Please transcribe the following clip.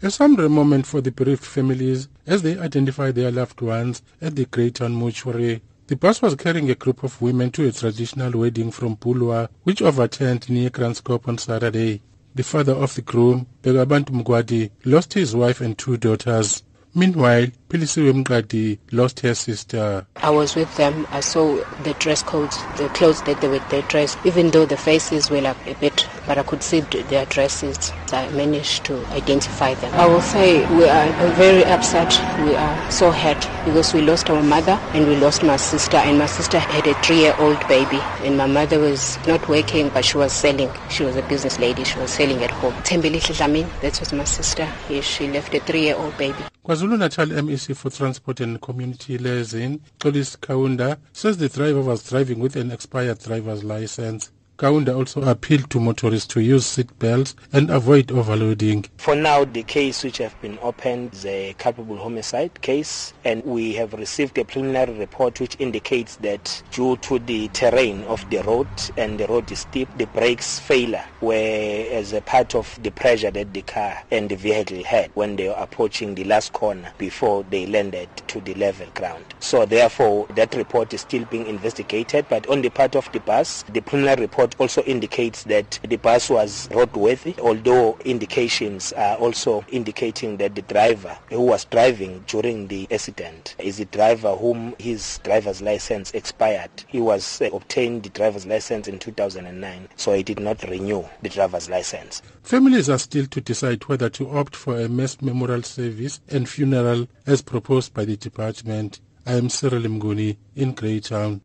A somber moment for the bereaved families as they identify their loved ones at the Greytown mortuary. The bus was carrying a group of women to a traditional wedding from Pulwa, which overturned near Kranskop on Saturday. The father of the groom, Begabantu Mugwadi, lost his wife and two daughters. Meanwhile, Pilisiwe Mqadi lost her sister. I was with them. I saw the dress codes, the clothes that they were they dressed, even though the faces were like a bit, but I could see their dresses. I managed to identify them. I will say we are very upset. We are so hurt because we lost our mother and we lost my sister, and my sister had a three-year-old baby, and my mother was not working, but she was selling. She was a business lady. She was selling at home. Tembeli Tlamin, that was my sister. She left a three-year-old baby. KwaZulu-Natal MEC for Transport and Community Liaison, Mxolisi Kaunda, says the driver was driving with an expired driver's license. Kaunda also appealed to motorists to use seat belts and avoid overloading. For now, the case which have been opened is a culpable homicide case, and we have received a preliminary report which indicates that due to the terrain of the road and the road is steep, the brakes failure were as a part of the pressure that the car and the vehicle had when they were approaching the last corner before they landed to the level ground. So therefore, that report is still being investigated, but on the part of the bus, the preliminary report also indicates that the bus was roadworthy, although indications are also indicating that the driver who was driving during the accident is the driver whom his driver's license expired. He was uh, obtained the driver's license in 2009, so he did not renew the driver's license. Families are still to decide whether to opt for a mass memorial service and funeral as proposed by the department. I am Cyril Mnguni in Greytown.